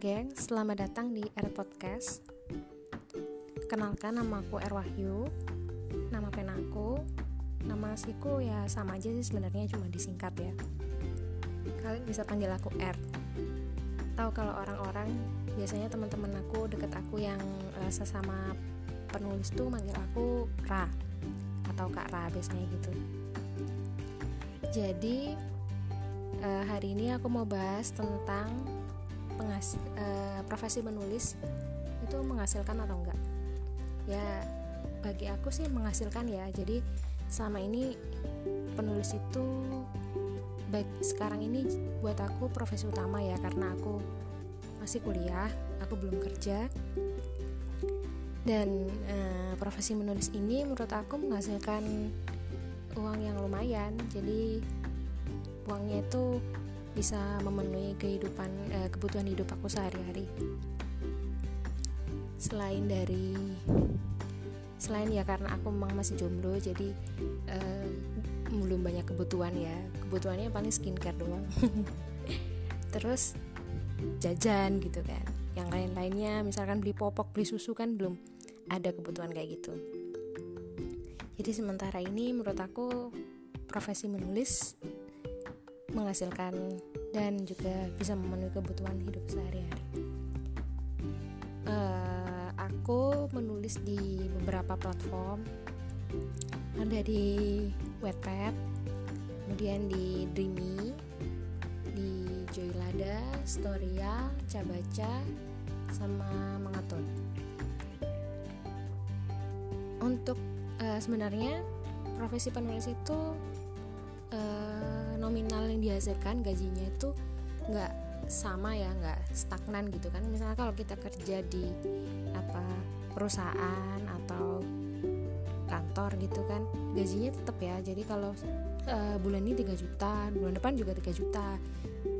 geng, selamat datang di R Podcast. Kenalkan nama aku R Wahyu, nama pen aku, nama asliku ya sama aja sih sebenarnya cuma disingkat ya. Kalian bisa panggil aku R. Tahu kalau orang-orang biasanya teman-teman aku deket aku yang uh, sesama penulis tuh manggil aku Ra atau Kak Ra biasanya gitu. Jadi uh, hari ini aku mau bahas tentang penghas uh, profesi menulis itu menghasilkan atau enggak? Ya bagi aku sih menghasilkan ya. Jadi selama ini penulis itu baik sekarang ini buat aku profesi utama ya karena aku masih kuliah aku belum kerja. Dan uh, profesi menulis ini menurut aku menghasilkan uang yang lumayan. Jadi uangnya itu bisa memenuhi kehidupan eh, kebutuhan hidup aku sehari-hari. Selain dari selain ya karena aku memang masih jomblo jadi eh, belum banyak kebutuhan ya. Kebutuhannya paling skincare doang. Terus jajan gitu kan. Yang lain-lainnya misalkan beli popok beli susu kan belum ada kebutuhan kayak gitu. Jadi sementara ini menurut aku profesi menulis menghasilkan dan juga bisa memenuhi kebutuhan hidup sehari-hari. Uh, aku menulis di beberapa platform, ada di Wattpad, kemudian di Dreamy, di Joylada, Storia, Cabaca, sama Mengatur. Untuk uh, sebenarnya profesi penulis itu nominal yang dihasilkan gajinya itu nggak sama ya nggak stagnan gitu kan. Misalnya kalau kita kerja di apa perusahaan atau kantor gitu kan gajinya tetap ya. Jadi kalau uh, bulan ini 3 juta bulan depan juga 3 juta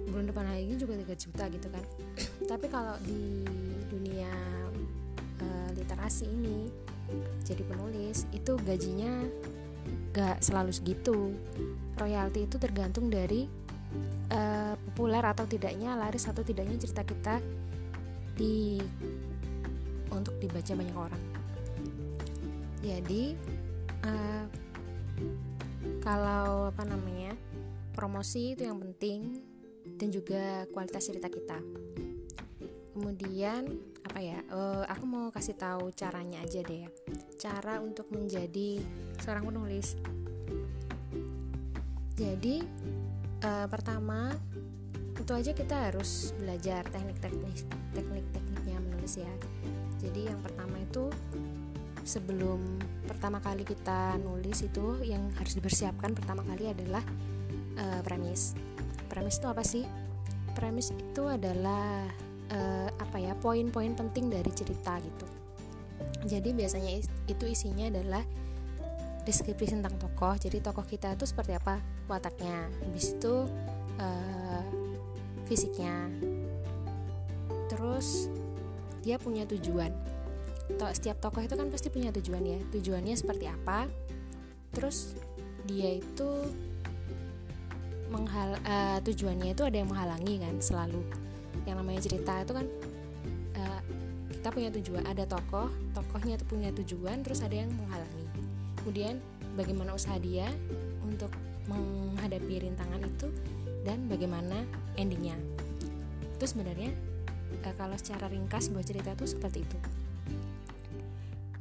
bulan depan lagi juga 3 juta gitu kan. Tapi kalau di dunia uh, literasi ini jadi penulis itu gajinya gak selalu segitu. Royalti itu tergantung dari uh, populer atau tidaknya laris atau tidaknya cerita kita di untuk dibaca banyak orang. Jadi uh, kalau apa namanya promosi itu yang penting dan juga kualitas cerita kita. Kemudian apa ya uh, aku mau kasih tahu caranya aja deh ya cara untuk menjadi seorang penulis jadi uh, pertama itu aja kita harus belajar teknik-teknik teknik-tekniknya menulis ya. Jadi yang pertama itu sebelum pertama kali kita nulis itu yang harus dipersiapkan pertama kali adalah uh, premis. Premis itu apa sih? Premis itu adalah uh, apa ya poin-poin penting dari cerita gitu. Jadi biasanya itu isinya adalah deskripsi tentang tokoh. Jadi tokoh kita itu seperti apa? Wataknya. Habis itu uh, fisiknya. Terus dia punya tujuan. Setiap tokoh itu kan pasti punya tujuan ya. Tujuannya seperti apa? Terus dia itu menghal uh, tujuannya itu ada yang menghalangi kan selalu. Yang namanya cerita itu kan kita punya tujuan. Ada tokoh tokohnya punya tujuan terus ada yang menghalangi. Kemudian bagaimana usaha dia untuk menghadapi rintangan itu dan bagaimana endingnya. Itu sebenarnya e, kalau secara ringkas buat cerita itu seperti itu.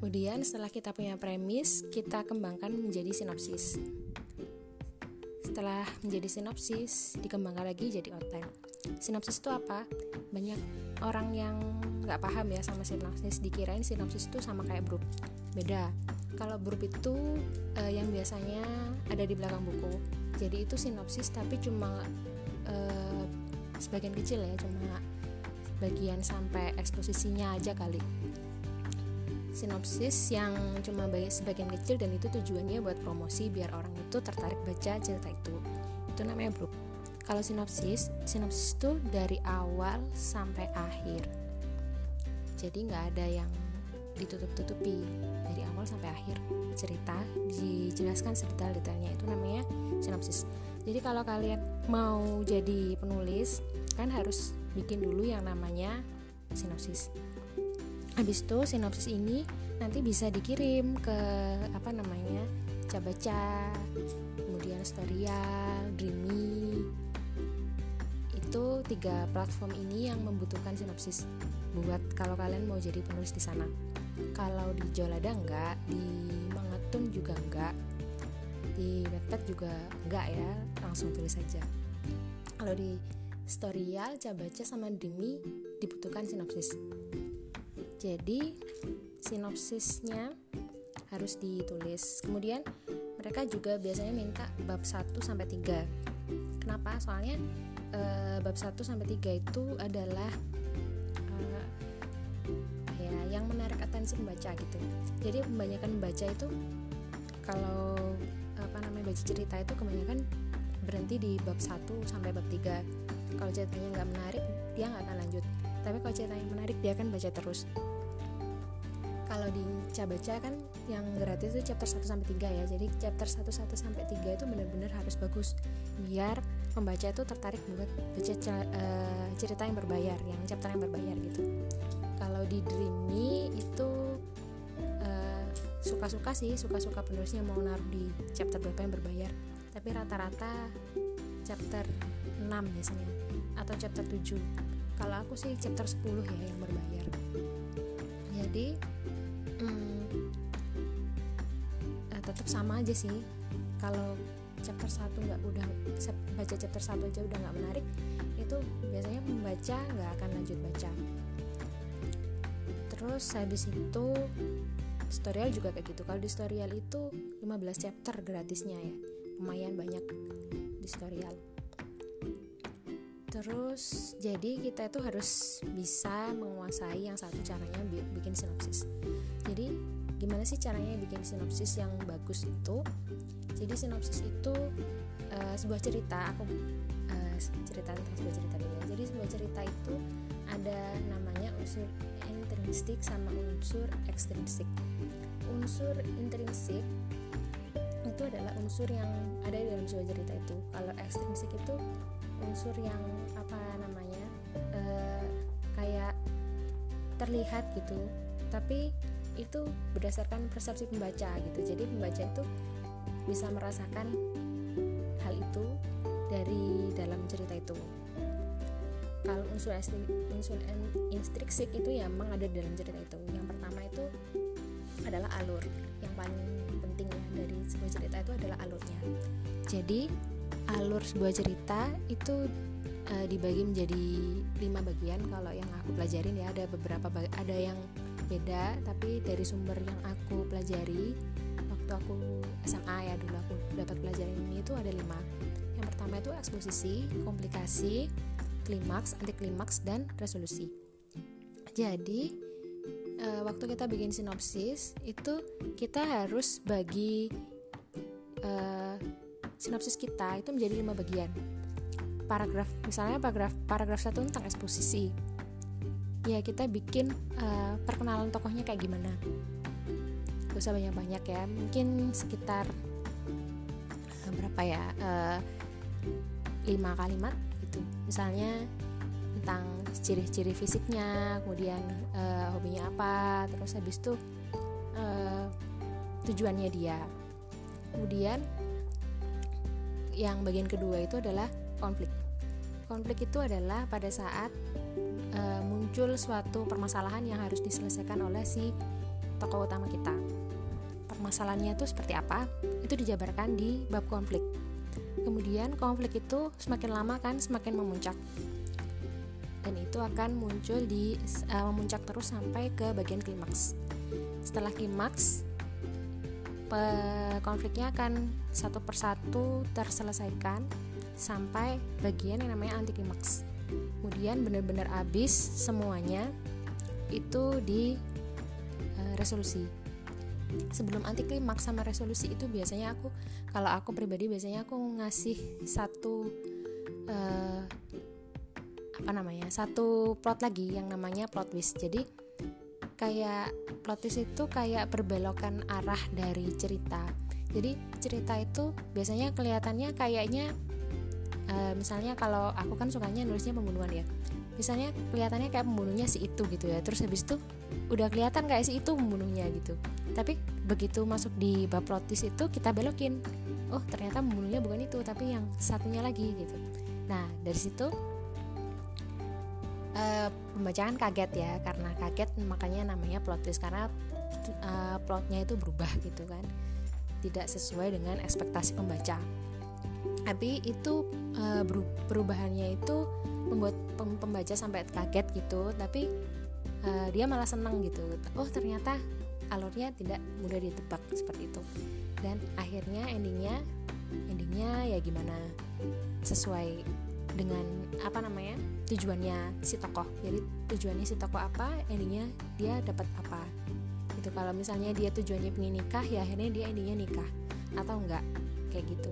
Kemudian setelah kita punya premis kita kembangkan menjadi sinopsis. Setelah menjadi sinopsis dikembangkan lagi jadi outline sinopsis itu apa? Banyak orang yang nggak paham ya sama sinopsis dikirain sinopsis itu sama kayak grup beda. Kalau grup itu uh, yang biasanya ada di belakang buku. Jadi itu sinopsis tapi cuma uh, sebagian kecil ya cuma bagian sampai eksposisinya aja kali. Sinopsis yang cuma bagi sebagian kecil dan itu tujuannya buat promosi biar orang itu tertarik baca cerita itu. Itu namanya grup kalau sinopsis sinopsis itu dari awal sampai akhir. Jadi nggak ada yang ditutup-tutupi. Dari awal sampai akhir cerita dijelaskan sedetail-detailnya itu namanya sinopsis. Jadi kalau kalian mau jadi penulis kan harus bikin dulu yang namanya sinopsis. Habis itu sinopsis ini nanti bisa dikirim ke apa namanya Cabaca kemudian Storyal, Dreamy itu tiga platform ini yang membutuhkan sinopsis. Buat kalau kalian mau jadi penulis di sana. Kalau di Jolada enggak di Mangatun juga enggak di Wattpad juga enggak ya langsung tulis saja. Kalau di Storyal, Cabaca sama Demi dibutuhkan sinopsis. Jadi sinopsisnya harus ditulis. Kemudian mereka juga biasanya minta bab 1 sampai 3 kenapa? Soalnya e, bab 1 sampai 3 itu adalah e, ya yang menarik atensi pembaca gitu. Jadi kebanyakan membaca itu kalau apa namanya baca cerita itu kebanyakan berhenti di bab 1 sampai bab 3 kalau ceritanya nggak menarik dia nggak akan lanjut. Tapi kalau ceritanya menarik dia akan baca terus. Kalau di Cabaca kan yang gratis itu chapter 1 sampai 3 ya. Jadi chapter 1 1 sampai 3 itu benar-benar harus bagus. Biar pembaca itu tertarik buat baca uh, cerita yang berbayar, yang chapter yang berbayar gitu. Kalau di Dreamy itu uh, suka-suka sih, suka-suka penulisnya mau naruh di chapter berapa yang berbayar. Tapi rata-rata chapter 6 biasanya atau chapter 7. Kalau aku sih chapter 10 ya yang berbayar. Jadi hmm, eh, tetap sama aja sih kalau chapter 1 nggak udah baca chapter 1 aja udah nggak menarik itu biasanya pembaca nggak akan lanjut baca. Terus habis itu tutorial juga kayak gitu. Kalau di tutorial itu 15 chapter gratisnya ya. Lumayan banyak di tutorial. Terus jadi kita itu harus bisa menguasai yang satu caranya bikin sinopsis. Jadi gimana sih caranya bikin sinopsis yang bagus itu jadi sinopsis itu uh, sebuah cerita aku uh, cerita tentang sebuah cerita dulu ya. Jadi sebuah cerita itu ada namanya unsur intrinsik sama unsur ekstrinsik. Unsur intrinsik itu adalah unsur yang ada di dalam sebuah cerita itu. Kalau ekstrinsik itu unsur yang apa namanya uh, kayak terlihat gitu. Tapi itu berdasarkan persepsi pembaca gitu. Jadi pembaca itu bisa merasakan hal itu dari dalam cerita itu. Kalau unsur unsur instrinsik itu ya memang ada dalam cerita itu. Yang pertama itu adalah alur. Yang paling penting ya dari sebuah cerita itu adalah alurnya. Jadi alur sebuah cerita itu uh, dibagi menjadi lima bagian. Kalau yang aku pelajarin ya ada beberapa ada yang beda tapi dari sumber yang aku pelajari waktu aku SMA ya dulu aku dapat pelajaran ini itu ada lima. Yang pertama itu eksposisi komplikasi klimaks anti klimaks dan resolusi. Jadi e, waktu kita bikin sinopsis itu kita harus bagi e, sinopsis kita itu menjadi lima bagian. Paragraf misalnya paragraf paragraf satu tentang eksposisi. Ya kita bikin uh, perkenalan tokohnya kayak gimana usah banyak-banyak ya. Mungkin sekitar uh, berapa ya uh, lima kalimat gitu. Misalnya tentang ciri-ciri fisiknya kemudian uh, hobinya apa terus habis itu uh, tujuannya dia. Kemudian yang bagian kedua itu adalah konflik. Konflik itu adalah pada saat e, muncul suatu permasalahan yang harus diselesaikan oleh si tokoh utama kita. Permasalahannya itu seperti apa? Itu dijabarkan di bab konflik. Kemudian konflik itu semakin lama kan semakin memuncak. Dan itu akan muncul di e, memuncak terus sampai ke bagian klimaks. Setelah klimaks konfliknya akan satu persatu terselesaikan sampai bagian yang namanya anti klimaks kemudian benar-benar habis semuanya itu di uh, resolusi sebelum anti klimaks sama resolusi itu biasanya aku kalau aku pribadi biasanya aku ngasih satu uh, apa namanya satu plot lagi yang namanya plot twist. Jadi kayak plot twist itu kayak perbelokan arah dari cerita. Jadi cerita itu biasanya kelihatannya kayaknya uh, misalnya kalau aku kan sukanya nulisnya pembunuhan ya misalnya kelihatannya kayak pembunuhnya si itu gitu ya. Terus habis itu udah kelihatan kayak si itu pembunuhnya gitu. Tapi begitu masuk di bab plot itu kita belokin. Oh ternyata pembunuhnya bukan itu tapi yang satunya lagi gitu. Nah dari situ uh, pembacaan kaget ya. Karena kaget makanya namanya plot karena uh, plotnya itu berubah gitu kan. Tidak sesuai dengan ekspektasi pembaca. Tapi itu uh, perubahannya itu membuat pembaca sampai kaget gitu tapi uh, dia malah seneng gitu. Oh ternyata alurnya tidak mudah ditebak seperti itu. Dan akhirnya endingnya endingnya ya gimana? Sesuai dengan apa namanya tujuannya si tokoh. Jadi tujuannya si tokoh apa endingnya dia dapat apa. Itu kalau misalnya dia tujuannya pengen nikah ya akhirnya dia endingnya nikah. Atau enggak kayak gitu.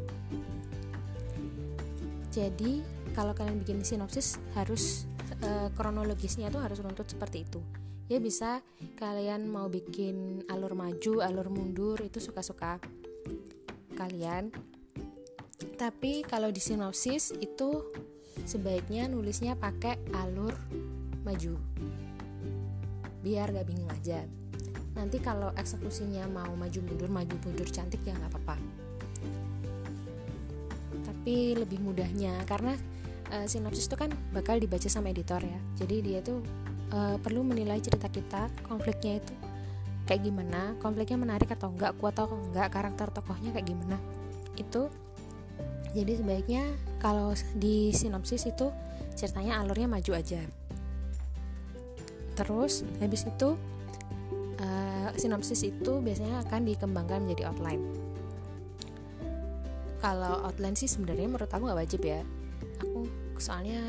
Jadi kalau kalian bikin sinopsis harus e, kronologisnya tuh harus runtut seperti itu. Ya bisa kalian mau bikin alur maju alur mundur itu suka-suka kalian. Tapi kalau di sinopsis itu sebaiknya nulisnya pakai alur maju. Biar gak bingung aja. Nanti kalau eksekusinya mau maju mundur maju mundur cantik ya nggak apa-apa. Tapi lebih mudahnya karena uh, sinopsis itu kan bakal dibaca sama editor ya. Jadi dia tuh uh, perlu menilai cerita kita konfliknya itu kayak gimana konfliknya menarik atau enggak kuat atau enggak karakter tokohnya kayak gimana. Itu jadi sebaiknya kalau di sinopsis itu ceritanya alurnya maju aja. Terus habis itu uh, sinopsis itu biasanya akan dikembangkan menjadi outline. Kalau outline sih sebenarnya menurut aku nggak wajib ya aku soalnya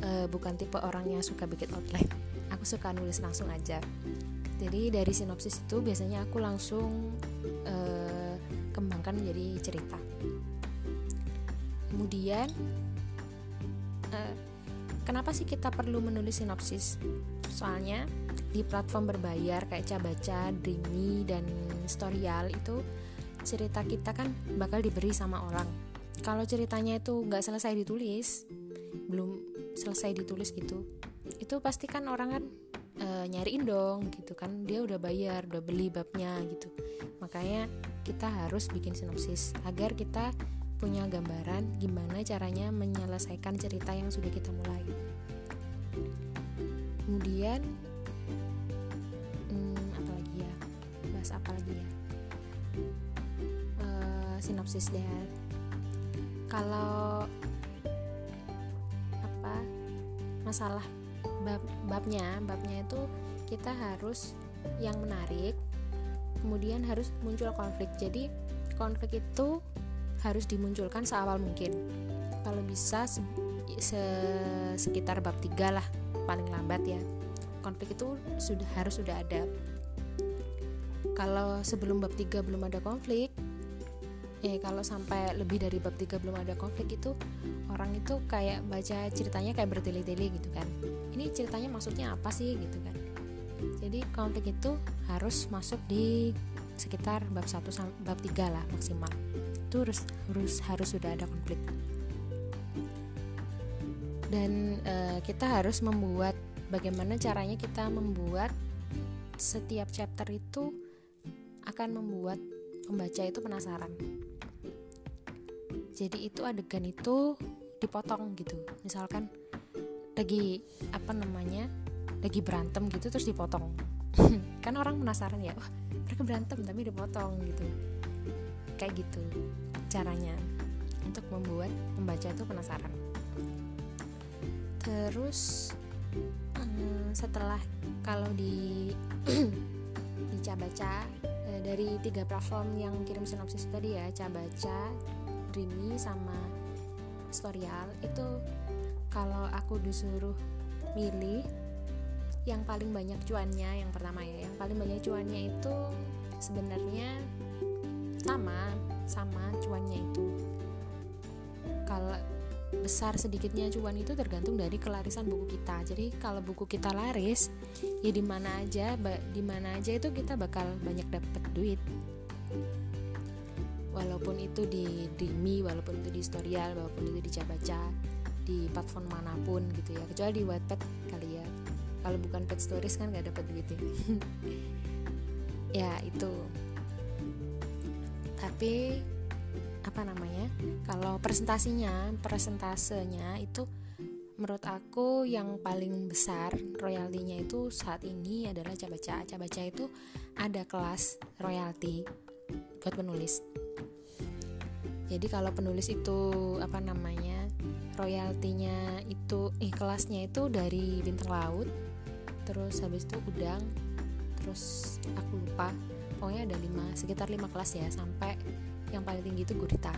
uh, bukan tipe orang yang suka bikin outline. Aku suka nulis langsung aja. Jadi dari sinopsis itu biasanya aku langsung uh, kembangkan menjadi cerita. Kemudian uh, kenapa sih kita perlu menulis sinopsis? Soalnya di platform berbayar kayak Cabaca, Dreamy, dan Storyal itu cerita kita kan bakal diberi sama orang kalau ceritanya itu nggak selesai ditulis belum selesai ditulis gitu itu pasti kan orang kan e, nyariin dong gitu kan. Dia udah bayar udah beli babnya gitu. Makanya kita harus bikin sinopsis agar kita punya gambaran gimana caranya menyelesaikan cerita yang sudah kita mulai. Kemudian hmm, apa lagi ya? Bahas apa lagi ya? Sinopsis deh kalau apa masalah bab babnya babnya itu kita harus yang menarik kemudian harus muncul konflik. Jadi konflik itu harus dimunculkan seawal mungkin. Kalau bisa se, se sekitar bab tiga lah paling lambat ya. Konflik itu sudah harus sudah ada. Kalau sebelum bab tiga belum ada konflik eh kalau sampai lebih dari bab 3 belum ada konflik itu orang itu kayak baca ceritanya kayak bertele-tele gitu kan. Ini ceritanya maksudnya apa sih gitu kan. Jadi konflik itu harus masuk di sekitar bab 1 bab 3 lah maksimal. Itu harus harus harus sudah ada konflik. Dan e, kita harus membuat bagaimana caranya kita membuat setiap chapter itu akan membuat pembaca itu penasaran jadi itu adegan itu dipotong gitu. Misalkan lagi apa namanya lagi berantem gitu terus dipotong. Kan orang penasaran ya wah mereka berantem tapi dipotong gitu. Kayak gitu caranya untuk membuat pembaca itu penasaran. Terus eh, setelah kalau di di Cabaca eh, dari tiga platform yang kirim sinopsis tadi ya Cabaca Dreamy sama Storyal itu kalau aku disuruh milih yang paling banyak cuannya yang pertama ya. Yang paling banyak cuannya itu sebenarnya sama sama cuannya itu. Kalau besar sedikitnya cuan itu tergantung dari kelarisan buku kita. Jadi kalau buku kita laris ya di mana aja di mana aja itu kita bakal banyak dapat duit walaupun itu di Dreamy walaupun itu di Storyal walaupun itu di Cabaca di platform mana pun gitu ya. Kecuali di Wattpad kali ya. Kalau bukan pet stories kan nggak dapat duit ya ya itu. Tapi apa namanya kalau presentasinya presentasenya itu menurut aku yang paling besar royaltinya itu saat ini adalah cabaca cabaca itu ada kelas royalti buat penulis jadi kalau penulis itu apa namanya royaltinya itu eh kelasnya itu dari bintang laut terus habis itu udang terus aku lupa pokoknya ada lima sekitar lima kelas ya sampai yang paling tinggi itu gurita.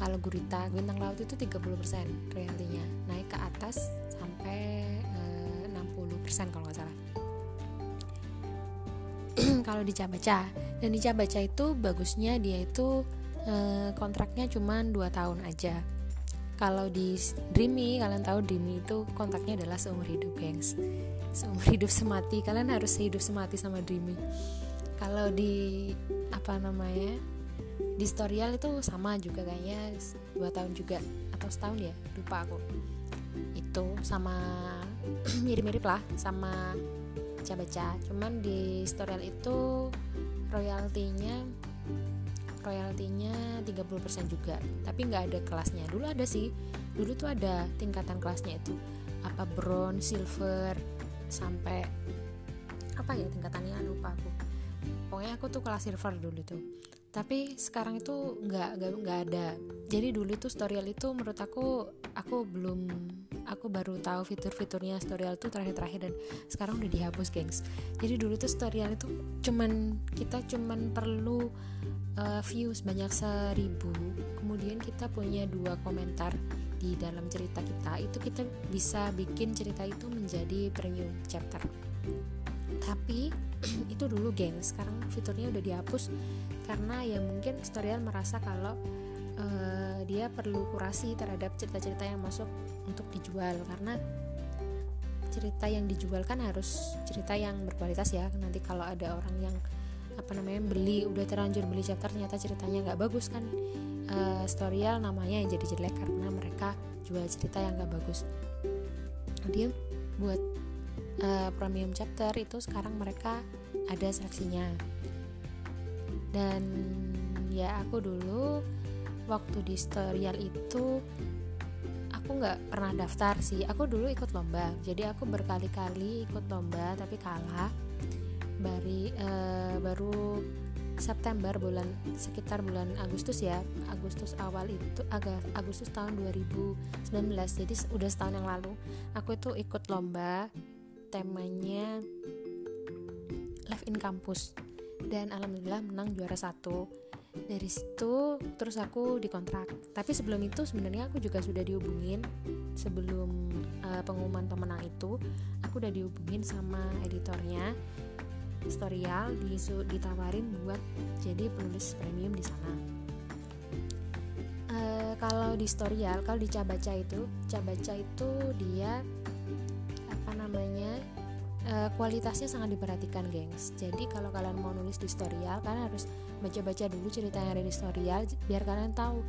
Kalau gurita bintang laut itu 30% royaltinya naik ke atas sampai eh, 60% kalau nggak salah. Kalau di Cabaca dan di Cabaca itu bagusnya dia itu eh, kontraknya cuma 2 tahun aja. Kalau di Dreamy kalian tahu Dreamy itu kontraknya adalah seumur hidup gengs. Seumur hidup semati. Kalian harus hidup semati sama Dreamy. Kalau di apa namanya di Storyal itu sama juga kayaknya. Dua tahun juga atau setahun ya lupa aku. Itu sama mirip-mirip lah sama baca-baca cuman di Storyal itu royaltinya royaltinya 30% juga. Tapi nggak ada kelasnya. Dulu ada sih. Dulu tuh ada tingkatan kelasnya itu. Apa bronze silver sampai apa ya tingkatannya? Lupa aku. Pokoknya aku tuh kelas silver dulu tuh. Tapi sekarang itu nggak nggak ada. Jadi dulu itu storyal itu menurut aku aku belum aku baru tahu fitur-fiturnya storyal itu terakhir-terakhir dan sekarang udah dihapus gengs. Jadi dulu tuh storyal itu cuman kita cuman perlu uh, views banyak seribu kemudian kita punya dua komentar di dalam cerita kita itu kita bisa bikin cerita itu menjadi premium chapter. Tapi itu dulu geng sekarang fiturnya udah dihapus karena ya mungkin Storyal merasa kalau uh, dia perlu kurasi terhadap cerita-cerita yang masuk untuk dijual karena cerita yang dijual kan harus cerita yang berkualitas ya. Nanti kalau ada orang yang apa namanya beli udah terlanjur beli chapter ternyata ceritanya nggak bagus kan uh, Storyal namanya yang jadi jelek karena mereka jual cerita yang nggak bagus. Dia buat uh, premium chapter itu sekarang mereka ada seleksinya. Dan ya aku dulu waktu di Storyal itu aku nggak pernah daftar sih. Aku dulu ikut lomba jadi aku berkali-kali ikut lomba tapi kalah. Bari, uh, baru September bulan sekitar bulan Agustus ya. Agustus awal itu agak Agustus tahun 2019 jadi udah setahun yang lalu. Aku itu ikut lomba temanya live in campus. Dan alhamdulillah menang juara satu dari situ terus aku dikontrak. Tapi sebelum itu sebenarnya aku juga sudah dihubungin. Sebelum uh, pengumuman pemenang itu aku udah dihubungin sama editornya Storyal disu ditawarin buat jadi penulis premium di sana. Uh, kalau di Storyal kalau di Cabaca itu Cabaca itu dia uh, kualitasnya sangat diperhatikan gengs. Jadi kalau kalian mau nulis di storyal kalian harus baca-baca dulu cerita yang ada di storyal biar kalian tahu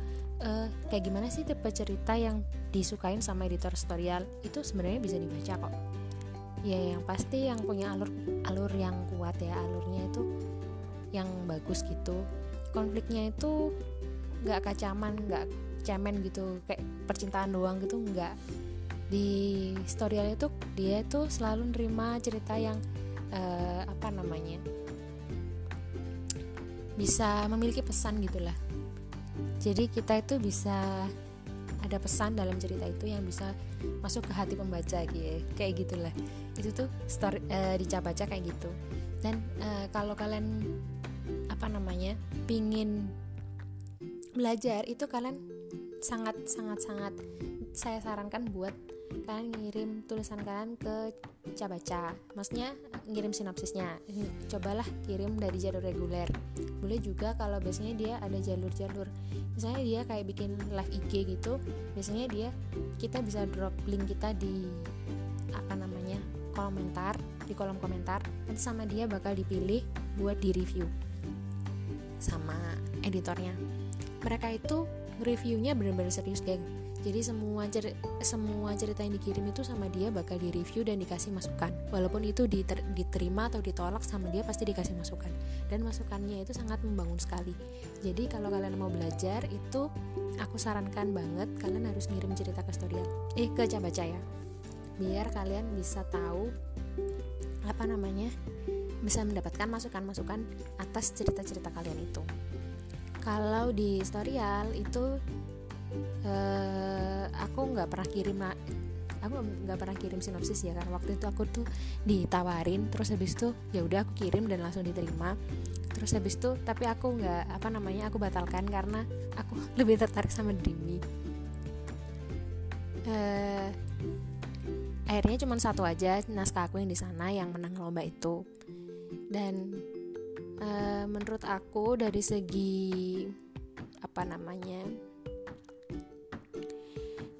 uh, kayak gimana sih tipe cerita yang disukain sama editor storyal. Itu sebenarnya bisa dibaca kok. Ya yang pasti yang punya alur alur yang kuat ya alurnya itu yang bagus gitu. Konfliknya itu nggak kacaman nggak cemen gitu kayak percintaan doang gitu nggak di storyal itu dia tuh selalu nerima cerita yang uh, apa namanya bisa memiliki pesan gitulah. Jadi kita itu bisa ada pesan dalam cerita itu yang bisa masuk ke hati pembaca gitu kayak gitulah. Itu tuh story uh, dicabaca kayak gitu. Dan uh, kalau kalian apa namanya pingin belajar itu kalian sangat sangat sangat saya sarankan buat kalian ngirim tulisan kalian ke Cabaca. Maksudnya ngirim sinopsisnya. Cobalah kirim dari jalur reguler. Boleh juga kalau biasanya dia ada jalur-jalur. Misalnya dia kayak bikin live IG gitu biasanya dia kita bisa drop link kita di apa namanya komentar di kolom komentar. Nanti sama dia bakal dipilih buat di review sama editornya. Mereka itu reviewnya benar-benar serius geng jadi semua cer semua cerita yang dikirim itu sama dia bakal direview dan dikasih masukan. Walaupun itu diter diterima atau ditolak sama dia pasti dikasih masukan. Dan masukannya itu sangat membangun sekali. Jadi kalau kalian mau belajar itu aku sarankan banget kalian harus ngirim cerita ke story eh ke baca ya. Biar kalian bisa tahu apa namanya bisa mendapatkan masukan-masukan atas cerita-cerita kalian itu. Kalau di storyal itu uh, aku nggak pernah kirim aku nggak pernah kirim sinopsis ya karena waktu itu aku tuh ditawarin terus habis itu ya udah aku kirim dan langsung diterima. Terus habis itu tapi aku nggak apa namanya aku batalkan karena aku lebih tertarik sama Dreamy. Uh, akhirnya cuma satu aja naskah aku yang di sana yang menang lomba itu. Dan uh, menurut aku dari segi apa namanya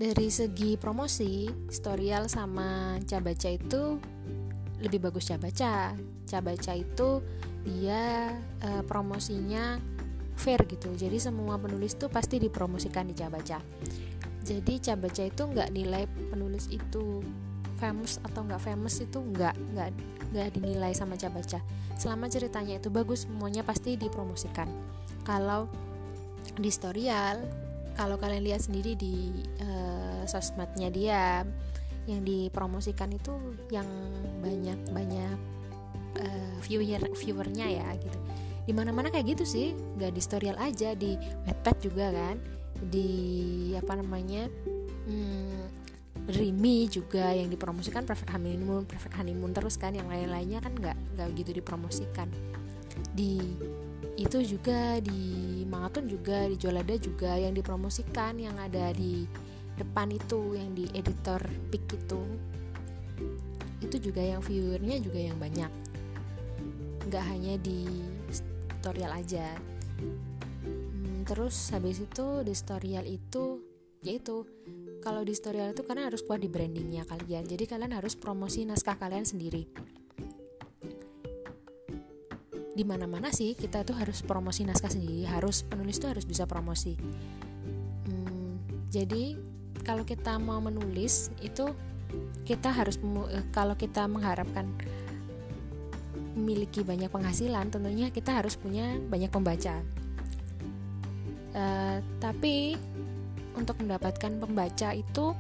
dari segi promosi Storyal sama Cabaca itu lebih bagus Cabaca Cabaca itu dia e, promosinya fair gitu. Jadi semua penulis tuh pasti dipromosikan di Cabaca jadi Cabaca itu nggak nilai penulis itu famous atau nggak famous itu nggak nggak nggak dinilai sama Cabaca selama ceritanya itu bagus semuanya pasti dipromosikan. Kalau di Storyal kalau kalian lihat sendiri di uh, sosmednya dia yang dipromosikan itu yang banyak banyak uh, viewer viewernya ya gitu. Di mana mana kayak gitu sih nggak di storyal aja di webpad juga kan di apa namanya hmm, Rimi juga yang dipromosikan perfect honeymoon perfect honeymoon terus kan yang lain-lainnya kan nggak nggak gitu dipromosikan. Di itu juga di Mangatun juga di Jolada juga yang dipromosikan yang ada di depan itu yang di editor pick itu. Itu juga yang viewernya juga yang banyak. Nggak hanya di tutorial aja. Hmm, terus habis itu di tutorial itu yaitu kalau di tutorial itu karena harus kuat di brandingnya kalian. Jadi kalian harus promosi naskah kalian sendiri di mana-mana sih kita tuh harus promosi naskah sendiri harus penulis tuh harus bisa promosi. Hmm, jadi kalau kita mau menulis itu kita harus eh, kalau kita mengharapkan memiliki banyak penghasilan tentunya kita harus punya banyak pembaca. Uh, tapi untuk mendapatkan pembaca itu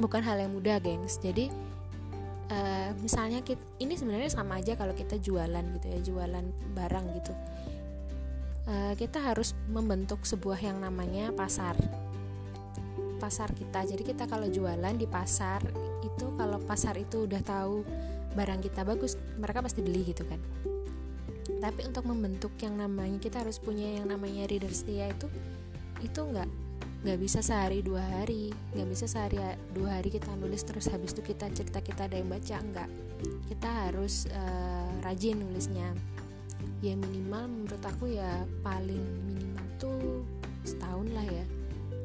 bukan hal yang mudah gengs. Jadi uh, misalnya kita, ini sebenarnya sama aja kalau kita jualan gitu ya jualan barang gitu. Uh, kita harus membentuk sebuah yang namanya pasar. Pasar kita. Jadi kita kalau jualan di pasar itu kalau pasar itu udah tahu barang kita bagus mereka pasti beli gitu kan. Tapi untuk membentuk yang namanya kita harus punya yang namanya reader setia itu itu nggak nggak bisa sehari dua hari. Nggak bisa sehari dua hari kita nulis terus habis itu kita cerita kita ada yang baca. Nggak. Kita harus uh, rajin nulisnya. Ya minimal menurut aku ya paling minimal tuh setahun lah ya.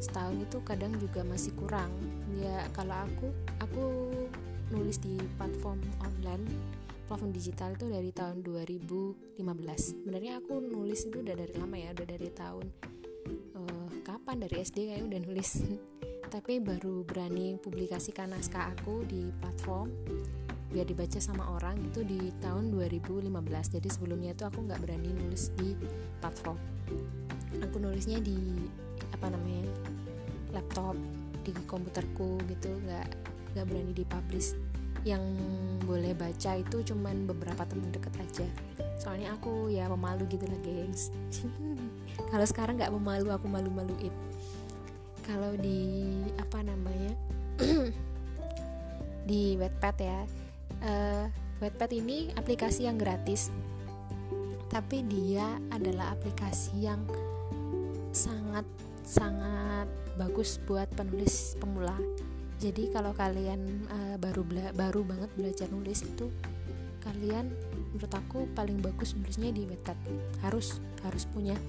Setahun itu kadang juga masih kurang. Ya kalau aku aku nulis di platform online. Platform digital itu dari tahun 2015 sebenarnya aku nulis itu udah dari lama ya udah dari tahun kapan? Dari SD kayak udah nulis. Tapi baru berani publikasikan naskah aku di platform biar dibaca sama orang itu di tahun 2015 jadi sebelumnya itu aku nggak berani nulis di platform. Aku nulisnya di apa namanya laptop di komputerku gitu. Nggak nggak berani dipublish. Yang boleh baca itu cuman beberapa teman deket aja. Soalnya aku ya pemalu gitu lah gengs. Kalau sekarang nggak pemalu aku malu-maluin kalau di apa namanya di Wattpad ya uh, Wattpad ini aplikasi yang gratis. Tapi dia adalah aplikasi yang sangat sangat bagus buat penulis pemula. Jadi kalau kalian uh, baru bela baru banget belajar nulis itu kalian menurut aku paling bagus nulisnya di Wattpad. Harus harus punya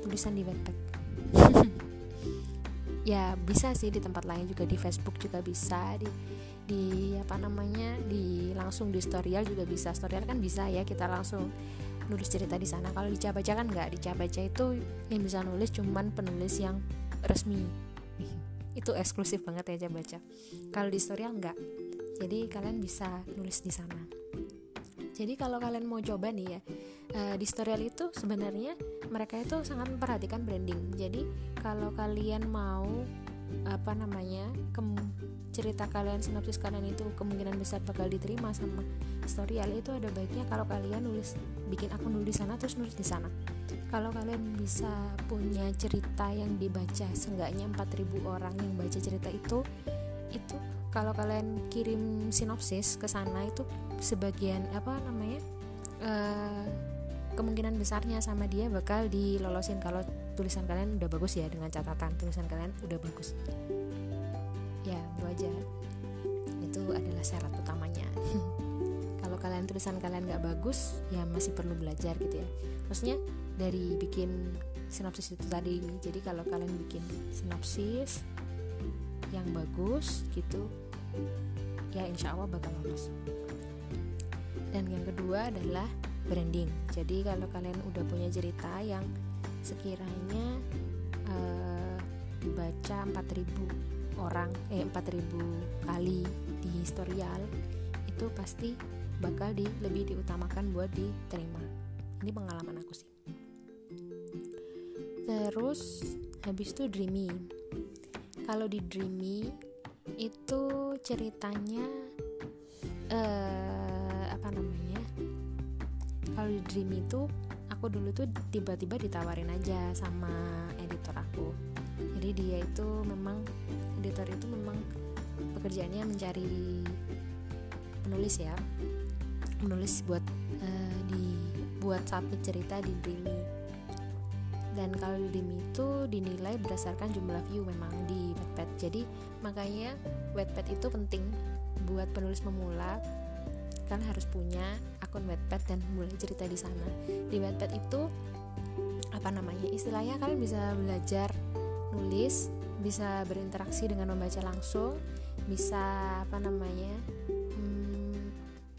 tulisan di Wattpad ya bisa sih di tempat lain juga di Facebook juga bisa di di apa namanya di langsung di storyal juga bisa. Storyal kan bisa ya kita langsung nulis cerita di sana. Kalau di Cabaca kan nggak di Cabaca itu yang bisa nulis cuman penulis yang resmi. Itu eksklusif banget ya Cabaca kalau di Storyal nggak. Jadi kalian bisa nulis di sana jadi kalau kalian mau coba nih ya uh, di Storyal itu sebenarnya mereka itu sangat memperhatikan branding. Jadi kalau kalian mau apa namanya ke cerita kalian sinopsis kalian itu kemungkinan besar bakal diterima sama Storyal itu ada baiknya kalau kalian nulis bikin akun dulu di sana terus nulis di sana. Kalau kalian bisa punya cerita yang dibaca seenggaknya 4000 orang yang baca cerita itu itu kalau kalian kirim sinopsis ke sana itu sebagian apa namanya uh, kemungkinan besarnya sama dia bakal dilolosin. Kalau tulisan kalian udah bagus ya dengan catatan tulisan kalian udah bagus. Ya itu aja. Itu adalah syarat utamanya. Kalau kalian tulisan kalian nggak bagus ya masih perlu belajar gitu ya. Maksudnya dari bikin sinopsis itu tadi. Jadi kalau kalian bikin sinopsis yang bagus gitu ya insya Allah bakal lolos kedua adalah branding. Jadi kalau kalian udah punya cerita yang sekiranya uh, dibaca 4000 orang eh 4000 kali di historial itu pasti bakal di lebih diutamakan buat diterima. Ini pengalaman aku sih. Terus habis itu dreamy. Kalau di dreamy itu ceritanya uh, dreamy itu aku dulu tuh tiba-tiba ditawarin aja sama editor aku. Jadi dia itu memang editor itu memang pekerjaannya mencari penulis ya. Menulis buat uh, di buat submit cerita di Dreamy dan kalau di Dreamy itu dinilai berdasarkan jumlah view memang di Wattpad. Jadi makanya Wattpad itu penting buat penulis pemula. Kan harus punya akun Wattpad dan mulai cerita di sana. Di Wattpad itu apa namanya? Istilahnya kalian bisa belajar nulis, bisa berinteraksi dengan membaca langsung, bisa apa namanya? Hmm,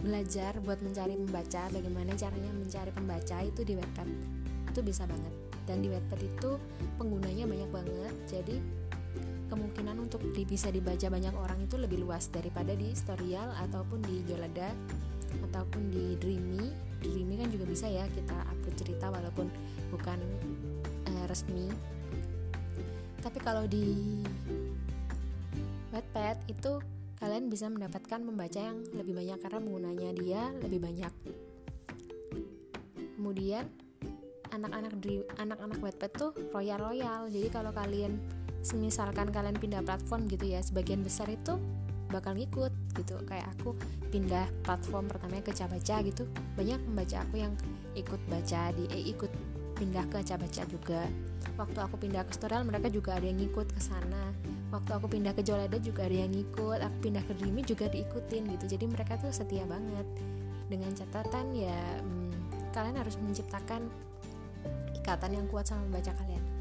belajar buat mencari pembaca, bagaimana caranya mencari pembaca itu di Wattpad. Itu bisa banget. Dan di Wattpad itu penggunanya banyak banget. Jadi kemungkinan untuk bisa dibaca banyak orang itu lebih luas daripada di Storyal ataupun di Jolada ataupun di Dreamy. Dreamy kan juga bisa ya kita upload cerita walaupun bukan uh, resmi. Tapi kalau di Wattpad itu kalian bisa mendapatkan membaca yang lebih banyak karena penggunanya dia lebih banyak. Kemudian anak-anak anak-anak Wattpad tuh royal royal jadi kalau kalian misalkan kalian pindah platform gitu ya sebagian besar itu bakal ngikut gitu. Kayak aku pindah platform pertamanya ke Cabaca gitu. Banyak pembaca aku yang ikut baca di eh, ikut pindah ke Cabaca juga. Waktu aku pindah ke Storyal mereka juga ada yang ngikut ke sana. Waktu aku pindah ke Jolada juga ada yang ngikut. Aku pindah ke Dreamy juga diikutin gitu. Jadi mereka tuh setia banget. Dengan catatan ya hmm, kalian harus menciptakan ikatan yang kuat sama membaca kalian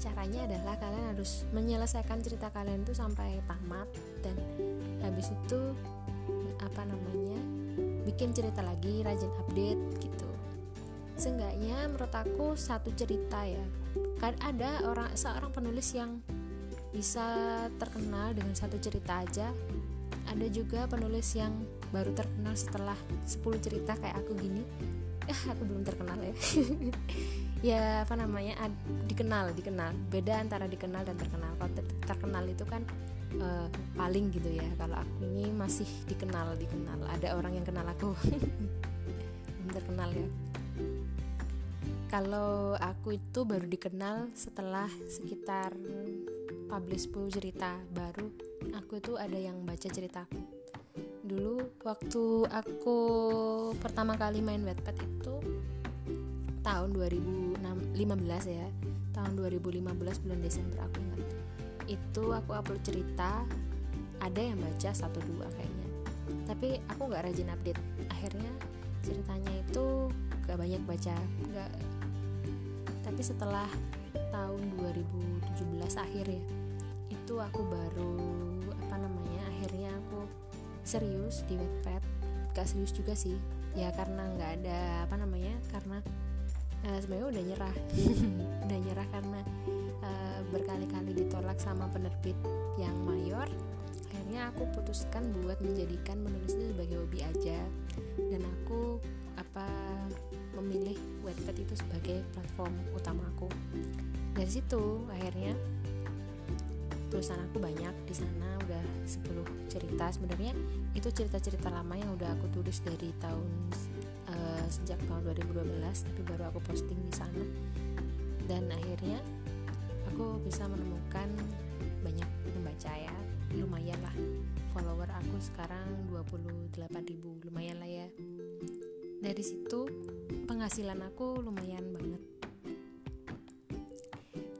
caranya adalah kalian harus menyelesaikan cerita kalian itu sampai tamat dan habis itu apa namanya bikin cerita lagi rajin update gitu. Seenggaknya menurut aku satu cerita ya. Kan ada orang seorang penulis yang bisa terkenal dengan satu cerita aja. Ada juga penulis yang baru terkenal setelah 10 cerita kayak aku gini. Aku belum terkenal ya ya apa namanya ad, dikenal dikenal. Beda antara dikenal dan terkenal. Kalau ter, terkenal itu kan uh, paling gitu ya. Kalau aku ini masih dikenal dikenal. Ada orang yang kenal aku. Belum terkenal ya. Kalau aku itu baru dikenal setelah sekitar publish 10 cerita. Baru aku itu ada yang baca ceritaku dulu waktu aku pertama kali main Wattpad itu tahun 2015 ya. Tahun 2015 bulan Desember aku ingat. Itu aku upload cerita ada yang baca satu dua kayaknya. Tapi aku nggak rajin update. Akhirnya ceritanya itu gak banyak baca nggak. Tapi setelah tahun 2017 akhir ya itu aku baru apa namanya akhirnya aku serius di Wattpad. Gak serius juga sih. Ya karena nggak ada apa namanya karena uh, sebenarnya udah nyerah. Udah nyerah karena uh, berkali-kali ditolak sama penerbit yang mayor. Akhirnya aku putuskan buat menjadikan menulis itu sebagai hobi aja. Dan aku apa memilih Wattpad itu sebagai platform utama aku. Dari situ akhirnya tulisan aku banyak di sana udah 10 cerita. Sebenarnya itu cerita-cerita lama yang udah aku tulis dari tahun sejak tahun 2012 tapi baru aku posting di sana. Dan akhirnya aku bisa menemukan banyak pembaca ya. Lumayan lah follower aku sekarang 28 ribu lumayan lah ya. Dari situ penghasilan aku lumayan banget.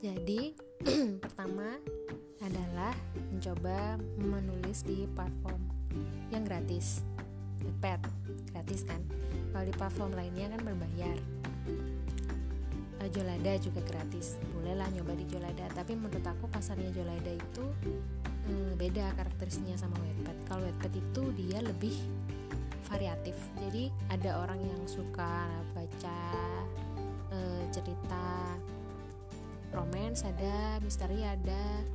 Jadi pertama adalah mencoba menulis di platform yang gratis Wattpad gratis kan kalau di platform lainnya kan berbayar. Uh, Jolada juga gratis. Bolehlah nyoba di Jolada. Tapi menurut aku pasarnya Jolada itu um, beda karakteristiknya sama Wattpad. Kalau Wattpad itu dia lebih variatif. Jadi ada orang yang suka baca uh, cerita romance ada misteri ada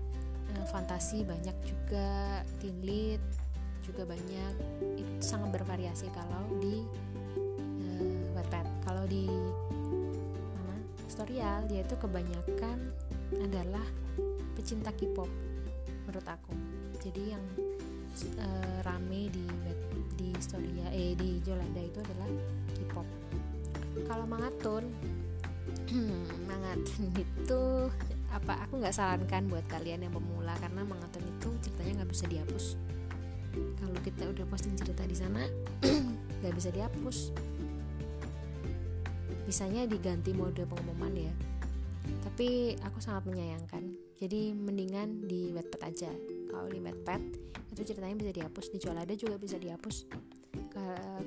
fantasi banyak juga teen lead juga banyak. Itu sangat bervariasi kalau di Di mana? Storyal dia itu kebanyakan adalah pecinta K-pop menurut aku. Jadi yang uh, rame di di Storyal eh di Jolanda itu adalah K-pop. Kalau Mangatun Mangatun itu apa aku nggak sarankan buat kalian yang pemula karena mengatur itu ceritanya nggak bisa dihapus. Kalau kita udah posting cerita di sana nggak bisa dihapus bisanya diganti mode pengumuman ya. Tapi aku sangat menyayangkan. Jadi mendingan di Wattpad aja. Kalau di Wattpad itu ceritanya bisa dihapus. Di Jolada juga bisa dihapus.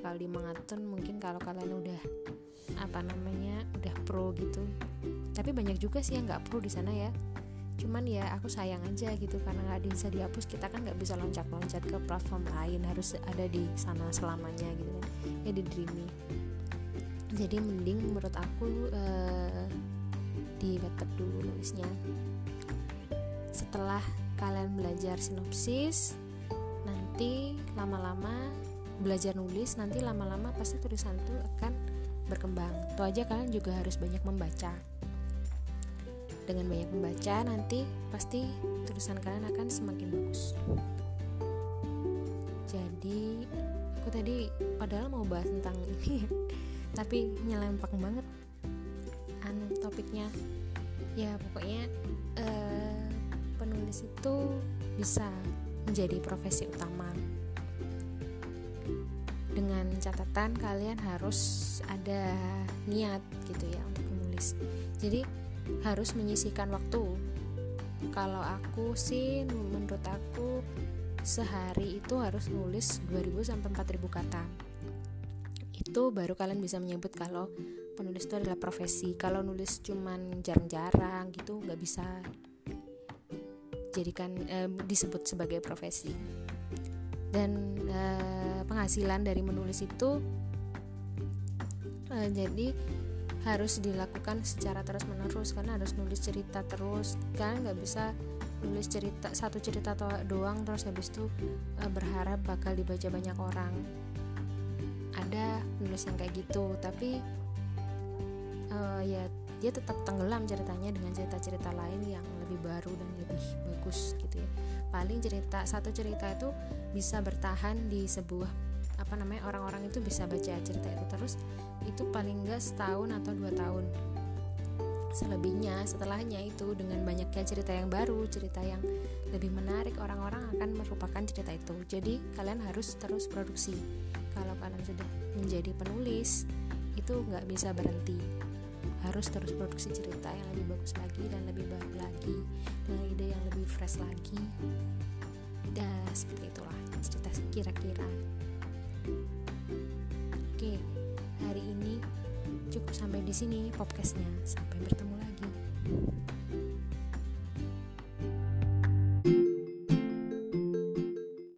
Kalau di Mengatun mungkin kalau kalian udah apa namanya udah pro gitu. Tapi banyak juga sih yang nggak pro di sana ya. Cuman ya aku sayang aja gitu karena nggak bisa dihapus. Kita kan nggak bisa loncat-loncat ke platform lain harus ada di sana selamanya gitu kan. Ya di Dreamy jadi mending menurut aku uh, di Wattpad dulu nulisnya. Setelah kalian belajar sinopsis nanti lama-lama belajar nulis nanti lama-lama pasti tulisan itu akan berkembang. Itu aja kalian juga harus banyak membaca. Dengan banyak membaca nanti pasti tulisan kalian akan semakin bagus. Jadi aku tadi padahal mau bahas tentang ini tapi nyelempak banget anu topiknya. Ya pokoknya eh, penulis itu bisa menjadi profesi utama. Dengan catatan kalian harus ada niat gitu ya untuk menulis. Jadi harus menyisihkan waktu. Kalau aku sih menurut aku sehari itu harus nulis 2000 sampai 4000 kata itu baru kalian bisa menyebut kalau penulis itu adalah profesi. Kalau nulis cuman jarang-jarang gitu nggak bisa jadikan eh, disebut sebagai profesi. Dan uh, penghasilan dari menulis itu uh, jadi harus dilakukan secara terus menerus karena harus nulis cerita terus. Kan nggak bisa nulis cerita satu cerita doang terus habis itu uh, berharap bakal dibaca banyak orang ada nulis yang kayak gitu. Tapi uh, ya dia tetap tenggelam ceritanya dengan cerita-cerita lain yang lebih baru dan lebih bagus gitu ya. Paling cerita satu cerita itu bisa bertahan di sebuah apa namanya orang-orang itu bisa baca cerita itu terus itu paling enggak setahun atau dua tahun. Selebihnya setelahnya itu dengan banyaknya cerita yang baru cerita yang lebih menarik orang-orang akan merupakan cerita itu. Jadi kalian harus terus produksi kalau kalian sudah menjadi penulis itu nggak bisa berhenti. Harus terus produksi cerita yang lebih bagus lagi dan lebih baru lagi dengan ide yang lebih fresh lagi. Dan seperti itulah cerita kira-kira. Oke hari ini cukup sampai di sini podcastnya. Sampai bertemu